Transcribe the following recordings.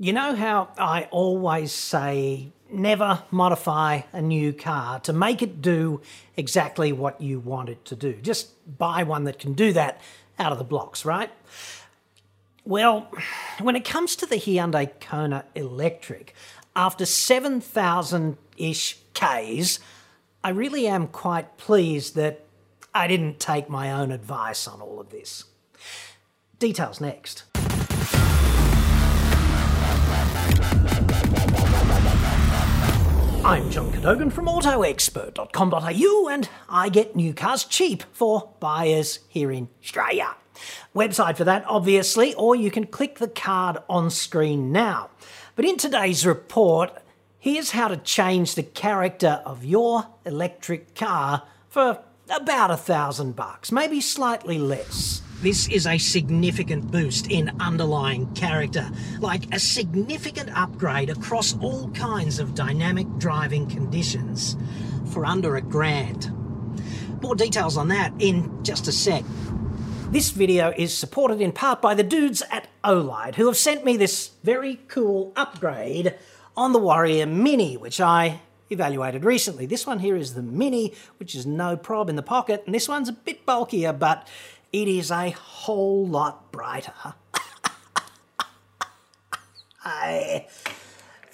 You know how I always say never modify a new car to make it do exactly what you want it to do. Just buy one that can do that out of the blocks, right? Well, when it comes to the Hyundai Kona Electric, after 7,000 ish Ks, I really am quite pleased that I didn't take my own advice on all of this. Details next. I'm John Cadogan from AutoExpert.com.au and I get new cars cheap for buyers here in Australia. Website for that, obviously, or you can click the card on screen now. But in today's report, here's how to change the character of your electric car for about a thousand bucks, maybe slightly less. This is a significant boost in underlying character, like a significant upgrade across all kinds of dynamic driving conditions for under a grand. More details on that in just a sec. This video is supported in part by the dudes at Olight, who have sent me this very cool upgrade on the Warrior Mini, which I evaluated recently. This one here is the Mini, which is no prob in the pocket, and this one's a bit bulkier, but it is a whole lot brighter. I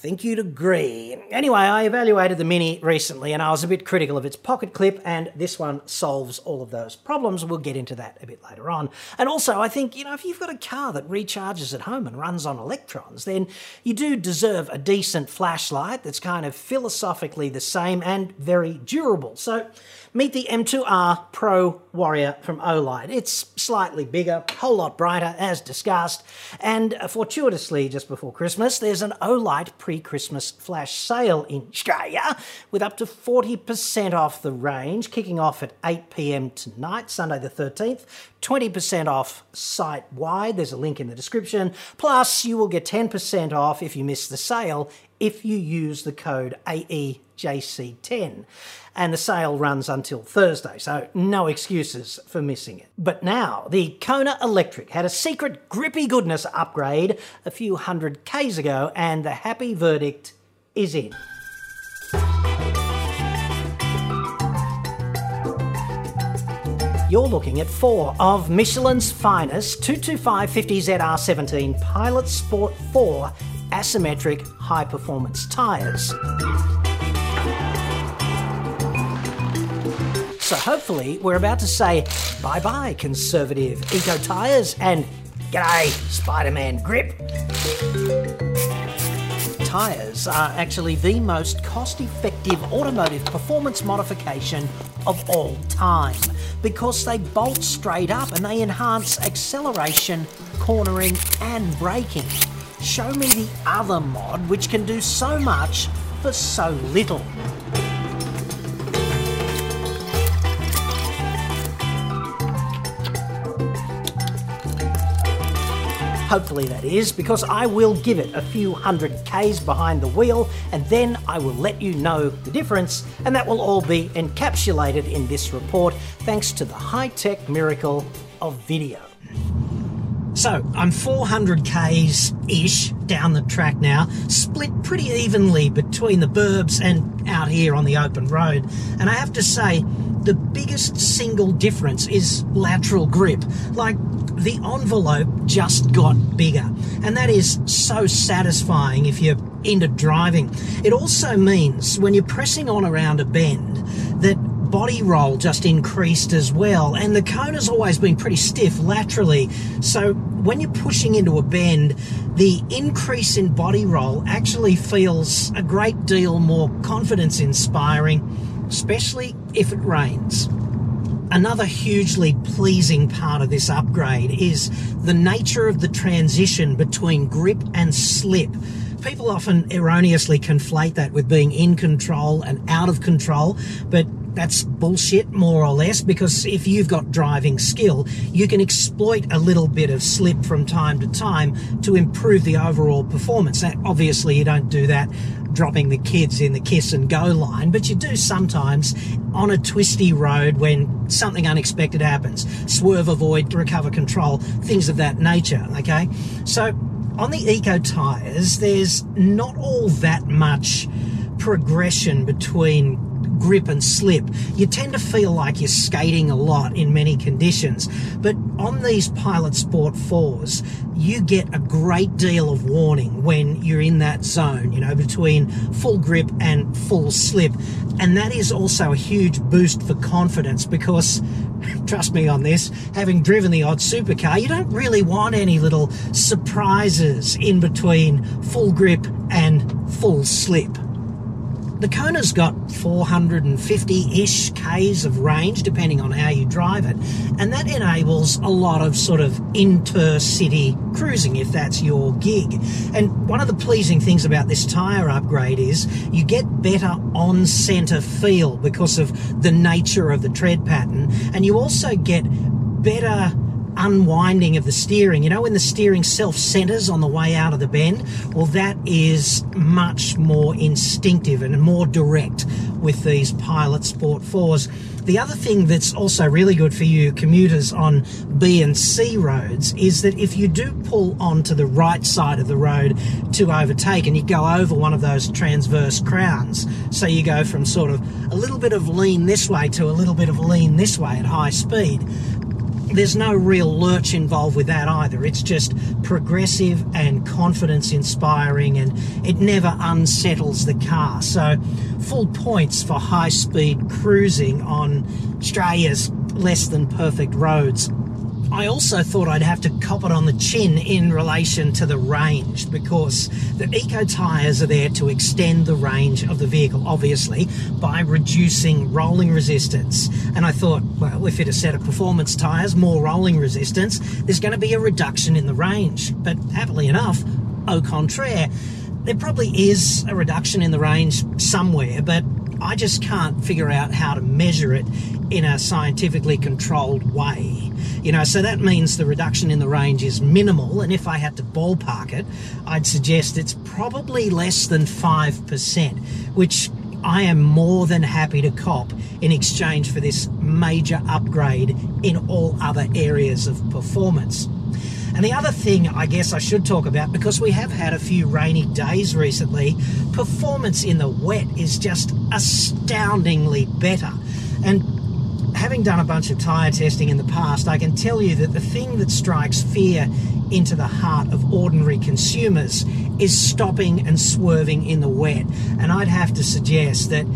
think you'd agree. Anyway, I evaluated the Mini recently and I was a bit critical of its pocket clip, and this one solves all of those problems. We'll get into that a bit later on. And also, I think, you know, if you've got a car that recharges at home and runs on electrons, then you do deserve a decent flashlight that's kind of philosophically the same and very durable. So, Meet the M2R Pro Warrior from Olight. It's slightly bigger, a whole lot brighter, as discussed, and uh, fortuitously, just before Christmas, there's an Olight pre-Christmas flash sale in Australia with up to 40% off the range, kicking off at 8pm tonight, Sunday the 13th, 20% off site wide. There's a link in the description. Plus, you will get 10% off if you miss the sale if you use the code AEJC10. And the sale runs until Thursday, so no excuses for missing it. But now, the Kona Electric had a secret grippy goodness upgrade a few hundred Ks ago, and the happy verdict is in. You're looking at four of Michelin's finest 225-50ZR17 Pilot Sport 4 asymmetric high performance tyres. So hopefully we're about to say bye bye conservative eco tyres and g'day Spider Man grip. Tyres are actually the most cost effective automotive performance modification of all time because they bolt straight up and they enhance acceleration, cornering, and braking. Show me the other mod which can do so much for so little. Hopefully that is, because I will give it a few hundred Ks behind the wheel and then I will let you know the difference and that will all be encapsulated in this report thanks to the high-tech miracle of video. So I'm 400 k's ish down the track now, split pretty evenly between the burbs and out here on the open road. And I have to say, the biggest single difference is lateral grip. Like the envelope just got bigger, and that is so satisfying if you're into driving. It also means when you're pressing on around a bend that body roll just increased as well, and the Kona's always been pretty stiff laterally. So when you're pushing into a bend, the increase in body roll actually feels a great deal more confidence inspiring, especially if it rains. Another hugely pleasing part of this upgrade is the nature of the transition between grip and slip. People often erroneously conflate that with being in control and out of control, but that's bullshit, more or less, because if you've got driving skill, you can exploit a little bit of slip from time to time to improve the overall performance. Now, obviously, you don't do that dropping the kids in the kiss and go line, but you do sometimes on a twisty road when something unexpected happens. Swerve, avoid, recover control, things of that nature, okay? So, on the eco tyres, there's not all that much progression between grip and slip. You tend to feel like you're skating a lot in many conditions, but on these Pilot Sport 4s, you get a great deal of warning when you're in that zone, you know, between full grip and full slip. And that is also a huge boost for confidence because, trust me on this, having driven the odd supercar, you don't really want any little surprises in between full grip and full slip. The Kona's got 450-ish Ks of range, depending on how you drive it, and that enables a lot of sort of inter-city cruising, if that's your gig. And one of the pleasing things about this tyre upgrade is you get better on-centre feel because of the nature of the tread pattern, and you also get better unwinding of the steering. You know, when the steering self centers on the way out of the bend? Well, that is much more instinctive and more direct with these Pilot Sport 4s. The other thing that's also really good for you commuters on B and C roads is that if you do pull onto the right side of the road to overtake and you go over one of those transverse crowns, so you go from sort of a little bit of lean this way to a little bit of lean this way at high speed, there's no real lurch involved with that either. It's just progressive and confidence inspiring and it never unsettles the car. So, full points for high speed cruising on Australia's less than perfect roads. I also thought I'd have to cop it on the chin in relation to the range because the eco tyres are there to extend the range of the vehicle, obviously, by reducing rolling resistance. And I thought, well, if it a set of performance tyres, more rolling resistance, there's going to be a reduction in the range. But happily enough, au contraire, there probably is a reduction in the range somewhere, but I just can't figure out how to measure it in a scientifically controlled way. You know, so that means the reduction in the range is minimal, and if I had to ballpark it, I'd suggest it's probably less than 5%, which I am more than happy to cop in exchange for this major upgrade in all other areas of performance. And the other thing I guess I should talk about, because we have had a few rainy days recently, performance in the wet is just astoundingly better. And having done a bunch of tyre testing in the past, I can tell you that the thing that strikes fear into the heart of ordinary consumers is stopping and swerving in the wet. And I'd have to suggest that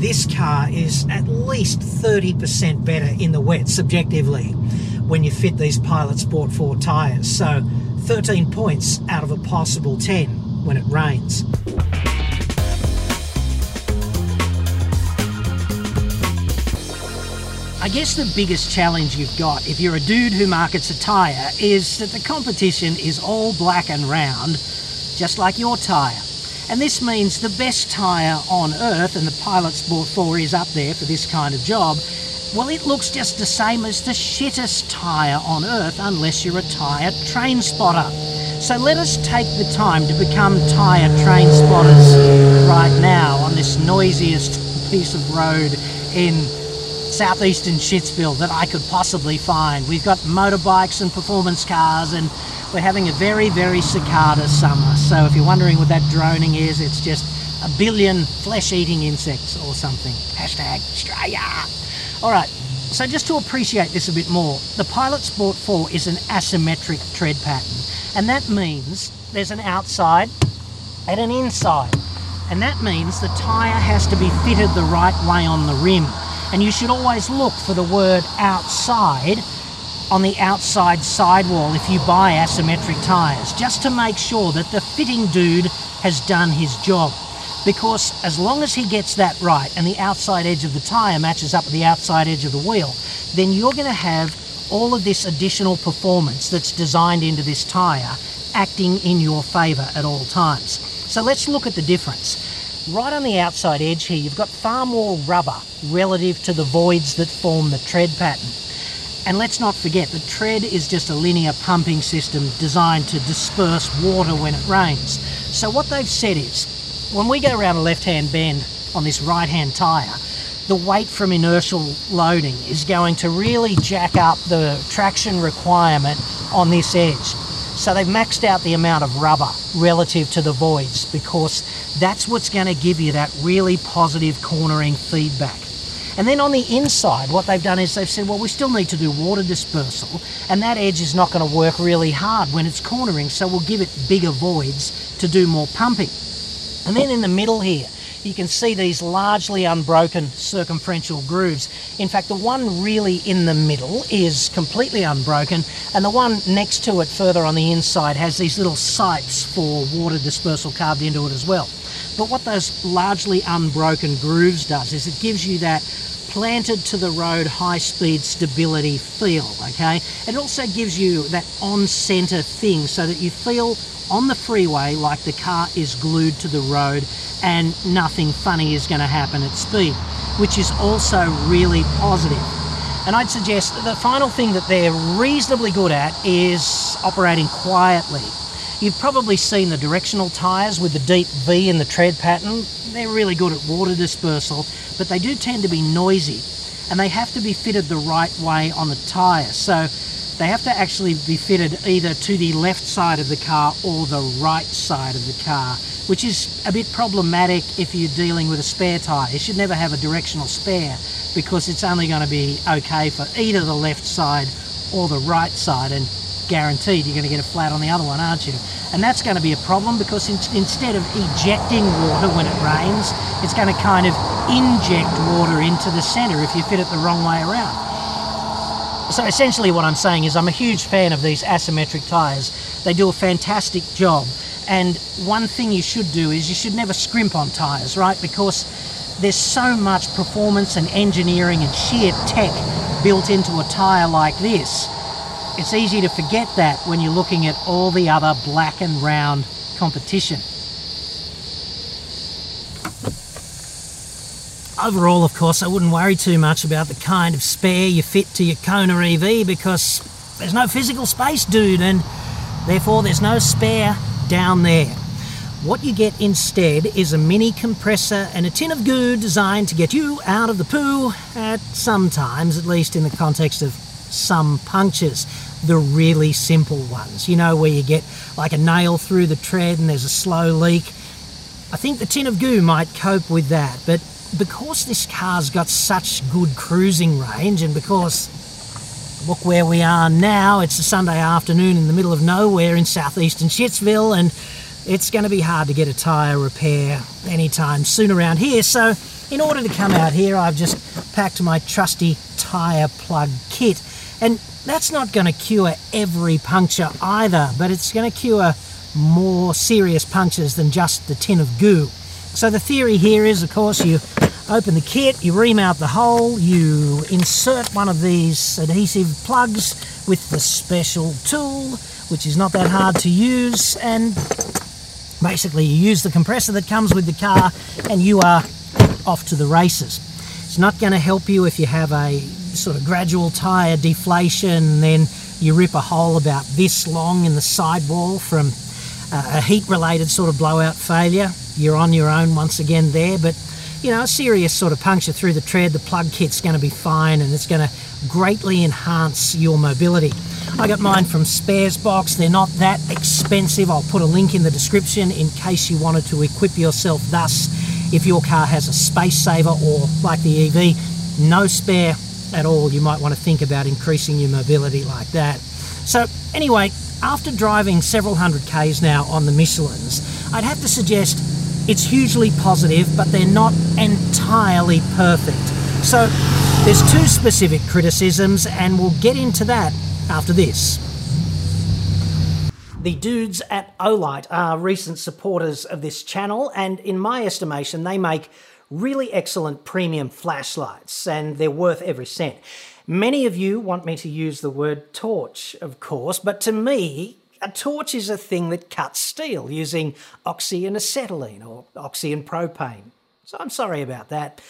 this car is at least 30% better in the wet subjectively when you fit these Pilot Sport 4 tyres. So 13 points out of a possible 10 when it rains. I guess the biggest challenge you've got if you're a dude who markets a tyre is that the competition is all black and round, just like your tyre. And this means the best tyre on earth, and the Pilot Sport 4 is up there for this kind of job, well, it looks just the same as the shittest tyre on earth unless you're a tyre train spotter. So let us take the time to become tyre train spotters right now on this noisiest piece of road in southeastern Shitsville that I could possibly find. We've got motorbikes and performance cars, and we're having a very, very cicada summer. So if you're wondering what that droning is, it's just a billion flesh-eating insects or something. Hashtag Australia. All right. So just to appreciate this a bit more, the Pilot Sport 4 is an asymmetric tread pattern, and that means there's an outside and an inside. And that means the tyre has to be fitted the right way on the rim and you should always look for the word outside on the outside sidewall if you buy asymmetric tyres, just to make sure that the fitting dude has done his job. Because as long as he gets that right and the outside edge of the tyre matches up with the outside edge of the wheel, then you're going to have all of this additional performance that's designed into this tyre acting in your favour at all times. So let's look at the difference. Right on the outside edge here, you've got far more rubber relative to the voids that form the tread pattern. And let's not forget, the tread is just a linear pumping system designed to disperse water when it rains. So what they've said is, when we go around a left-hand bend on this right-hand tyre, the weight from inertial loading is going to really jack up the traction requirement on this edge. So they've maxed out the amount of rubber relative to the voids because that's what's going to give you that really positive cornering feedback. And then on the inside, what they've done is they've said, well, we still need to do water dispersal, and that edge is not going to work really hard when it's cornering, so we'll give it bigger voids to do more pumping. And then in the middle here, you can see these largely unbroken circumferential grooves. In fact, the one really in the middle is completely unbroken, and the one next to it further on the inside has these little sites for water dispersal carved into it as well. But what those largely unbroken grooves does is it gives you that planted to the road high speed stability feel, okay? It also gives you that on center thing so that you feel on the freeway like the car is glued to the road and nothing funny is going to happen at speed, which is also really positive. And I'd suggest the final thing that they're reasonably good at is operating quietly. You've probably seen the directional tyres with the deep V in the tread pattern. They're really good at water dispersal, but they do tend to be noisy and they have to be fitted the right way on the tyre. So they have to actually be fitted either to the left side of the car or the right side of the car which is a bit problematic if you're dealing with a spare tyre. You should never have a directional spare because it's only going to be okay for either the left side or the right side and guaranteed you're going to get a flat on the other one, aren't you? And that's going to be a problem because in, instead of ejecting water when it rains, it's going to kind of inject water into the centre if you fit it the wrong way around. So essentially what I'm saying is I'm a huge fan of these asymmetric tyres. They do a fantastic job and one thing you should do is you should never scrimp on tyres, right? Because there's so much performance and engineering and sheer tech built into a tyre like this. It's easy to forget that when you're looking at all the other black and round competition. Overall, of course, I wouldn't worry too much about the kind of spare you fit to your Kona EV because there's no physical space, dude, and therefore there's no spare down there. What you get instead is a mini compressor and a tin of goo designed to get you out of the poo at some times, at least in the context of some punctures. The really simple ones, you know, where you get like a nail through the tread and there's a slow leak. I think the tin of goo might cope with that, but because this car's got such good cruising range and because look where we are now. It's a Sunday afternoon in the middle of nowhere in southeastern Shitsville, and it's going to be hard to get a tyre repair anytime soon around here. So, in order to come out here, I've just packed my trusty tyre plug kit. And that's not going to cure every puncture either, but it's going to cure more serious punctures than just the tin of goo. So, the theory here is, of course, you Open the kit, you ream out the hole, you insert one of these adhesive plugs with the special tool, which is not that hard to use, and basically you use the compressor that comes with the car and you are off to the races. It's not going to help you if you have a sort of gradual tyre deflation, then you rip a hole about this long in the sidewall from uh, a heat related sort of blowout failure. You're on your own once again there, but you know, a serious sort of puncture through the tread, the plug kit's going to be fine and it's going to greatly enhance your mobility. I got mine from Spares Box. They're not that expensive. I'll put a link in the description in case you wanted to equip yourself thus if your car has a space saver or like the EV, no spare at all. You might want to think about increasing your mobility like that. So anyway, after driving several hundred Ks now on the Michelins, I'd have to suggest it's hugely positive, but they're not entirely perfect. So there's two specific criticisms, and we'll get into that after this. The dudes at Olight are recent supporters of this channel, and in my estimation, they make really excellent premium flashlights, and they're worth every cent. Many of you want me to use the word torch, of course, but to me, a torch is a thing that cuts steel using oxy and acetylene or oxy and propane. So I'm sorry about that.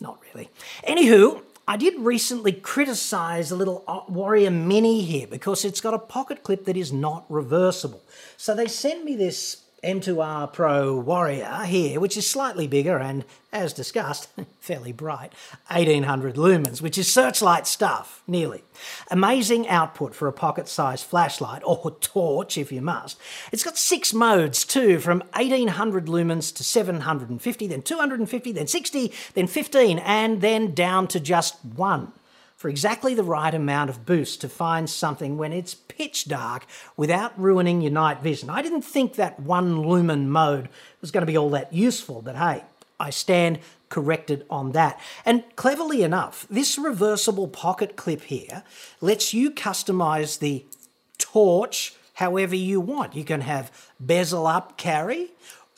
Not really. Anywho, I did recently criticize a little uh, Warrior Mini here because it's got a pocket clip that is not reversible. So they sent me this M2R Pro Warrior here, which is slightly bigger and, as discussed, fairly bright, 1800 lumens, which is searchlight stuff, nearly. Amazing output for a pocket-sized flashlight, or torch if you must. It's got six modes too, from 1800 lumens to 750, then 250, then 60, then 15, and then down to just one for exactly the right amount of boost to find something when it's pitch dark without ruining your night vision. I didn't think that one lumen mode was going to be all that useful, but hey, I stand corrected on that. And cleverly enough, this reversible pocket clip here lets you customize the torch however you want. You can have bezel up carry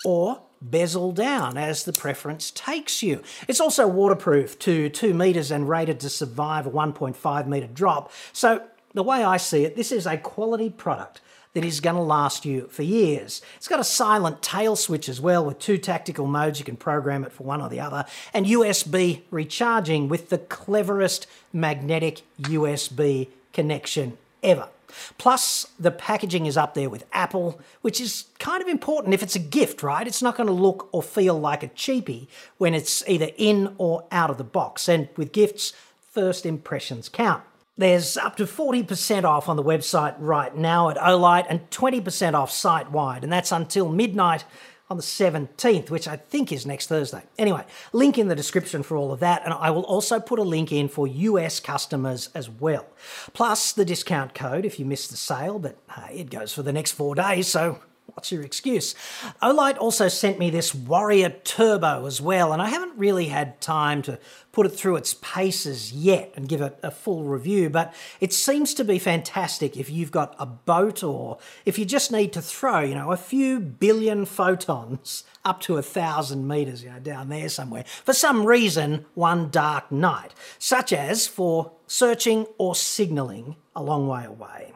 or bezel down as the preference takes you. It's also waterproof to 2 metres and rated to survive a 1.5 metre drop. So the way I see it, this is a quality product that is going to last you for years. It's got a silent tail switch as well with two tactical modes. You can program it for one or the other. And USB recharging with the cleverest magnetic USB connection ever. Plus, the packaging is up there with Apple, which is kind of important if it's a gift, right? It's not going to look or feel like a cheapie when it's either in or out of the box. And with gifts, first impressions count. There's up to 40% off on the website right now at Olight and 20% off site wide, and that's until midnight on the 17th, which I think is next Thursday. Anyway, link in the description for all of that, and I will also put a link in for US customers as well. Plus the discount code if you miss the sale, but hey, it goes for the next four days, so What's your excuse? Olight also sent me this Warrior Turbo as well, and I haven't really had time to put it through its paces yet and give it a full review, but it seems to be fantastic if you've got a boat or if you just need to throw, you know, a few billion photons up to a thousand meters, you know, down there somewhere, for some reason one dark night, such as for searching or signaling a long way away.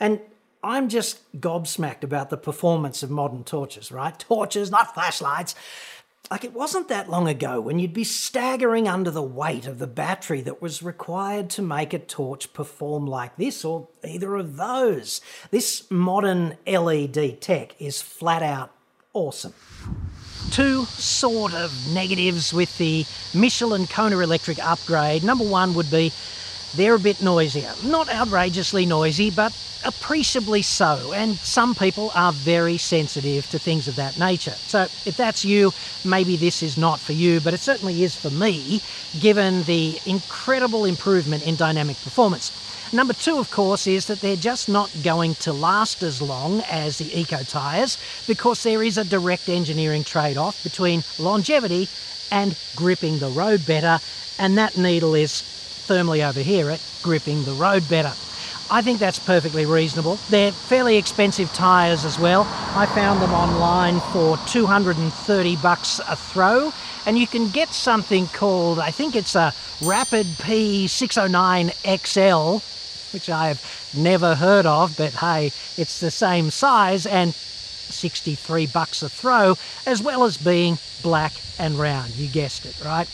And I'm just gobsmacked about the performance of modern torches, right? Torches, not flashlights. Like it wasn't that long ago when you'd be staggering under the weight of the battery that was required to make a torch perform like this or either of those. This modern LED tech is flat out awesome. Two sort of negatives with the Michelin Kona Electric upgrade. Number one would be they're a bit noisier. Not outrageously noisy, but appreciably so, and some people are very sensitive to things of that nature. So if that's you, maybe this is not for you, but it certainly is for me, given the incredible improvement in dynamic performance. Number two, of course, is that they're just not going to last as long as the Eco tyres because there is a direct engineering trade off between longevity and gripping the road better, and that needle is firmly over here at gripping the road better. I think that's perfectly reasonable. They're fairly expensive tyres as well. I found them online for 230 bucks a throw, and you can get something called, I think it's a Rapid P609 XL, which I've never heard of, but hey, it's the same size and 63 bucks a throw, as well as being black and round. You guessed it, right?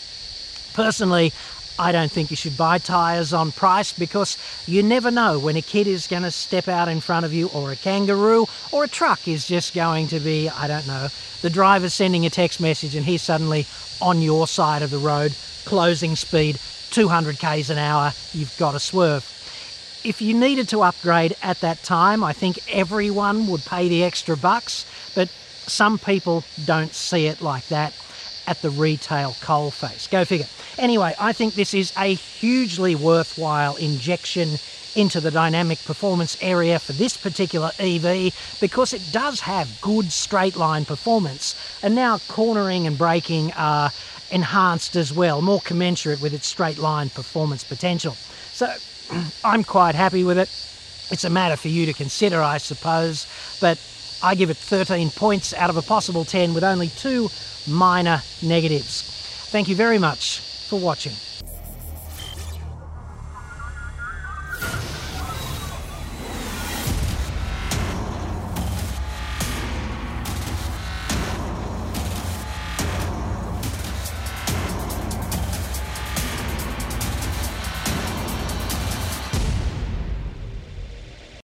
Personally, I don't think you should buy tyres on price because you never know when a kid is going to step out in front of you or a kangaroo or a truck is just going to be, I don't know, the driver sending a text message and he's suddenly on your side of the road, closing speed 200 k's an hour, you've got to swerve. If you needed to upgrade at that time, I think everyone would pay the extra bucks, but some people don't see it like that at the retail coalface. Go figure. Anyway, I think this is a hugely worthwhile injection into the dynamic performance area for this particular EV because it does have good straight line performance and now cornering and braking are enhanced as well, more commensurate with its straight line performance potential. So I'm quite happy with it. It's a matter for you to consider, I suppose, but I give it 13 points out of a possible 10 with only two minor negatives. Thank you very much for watching.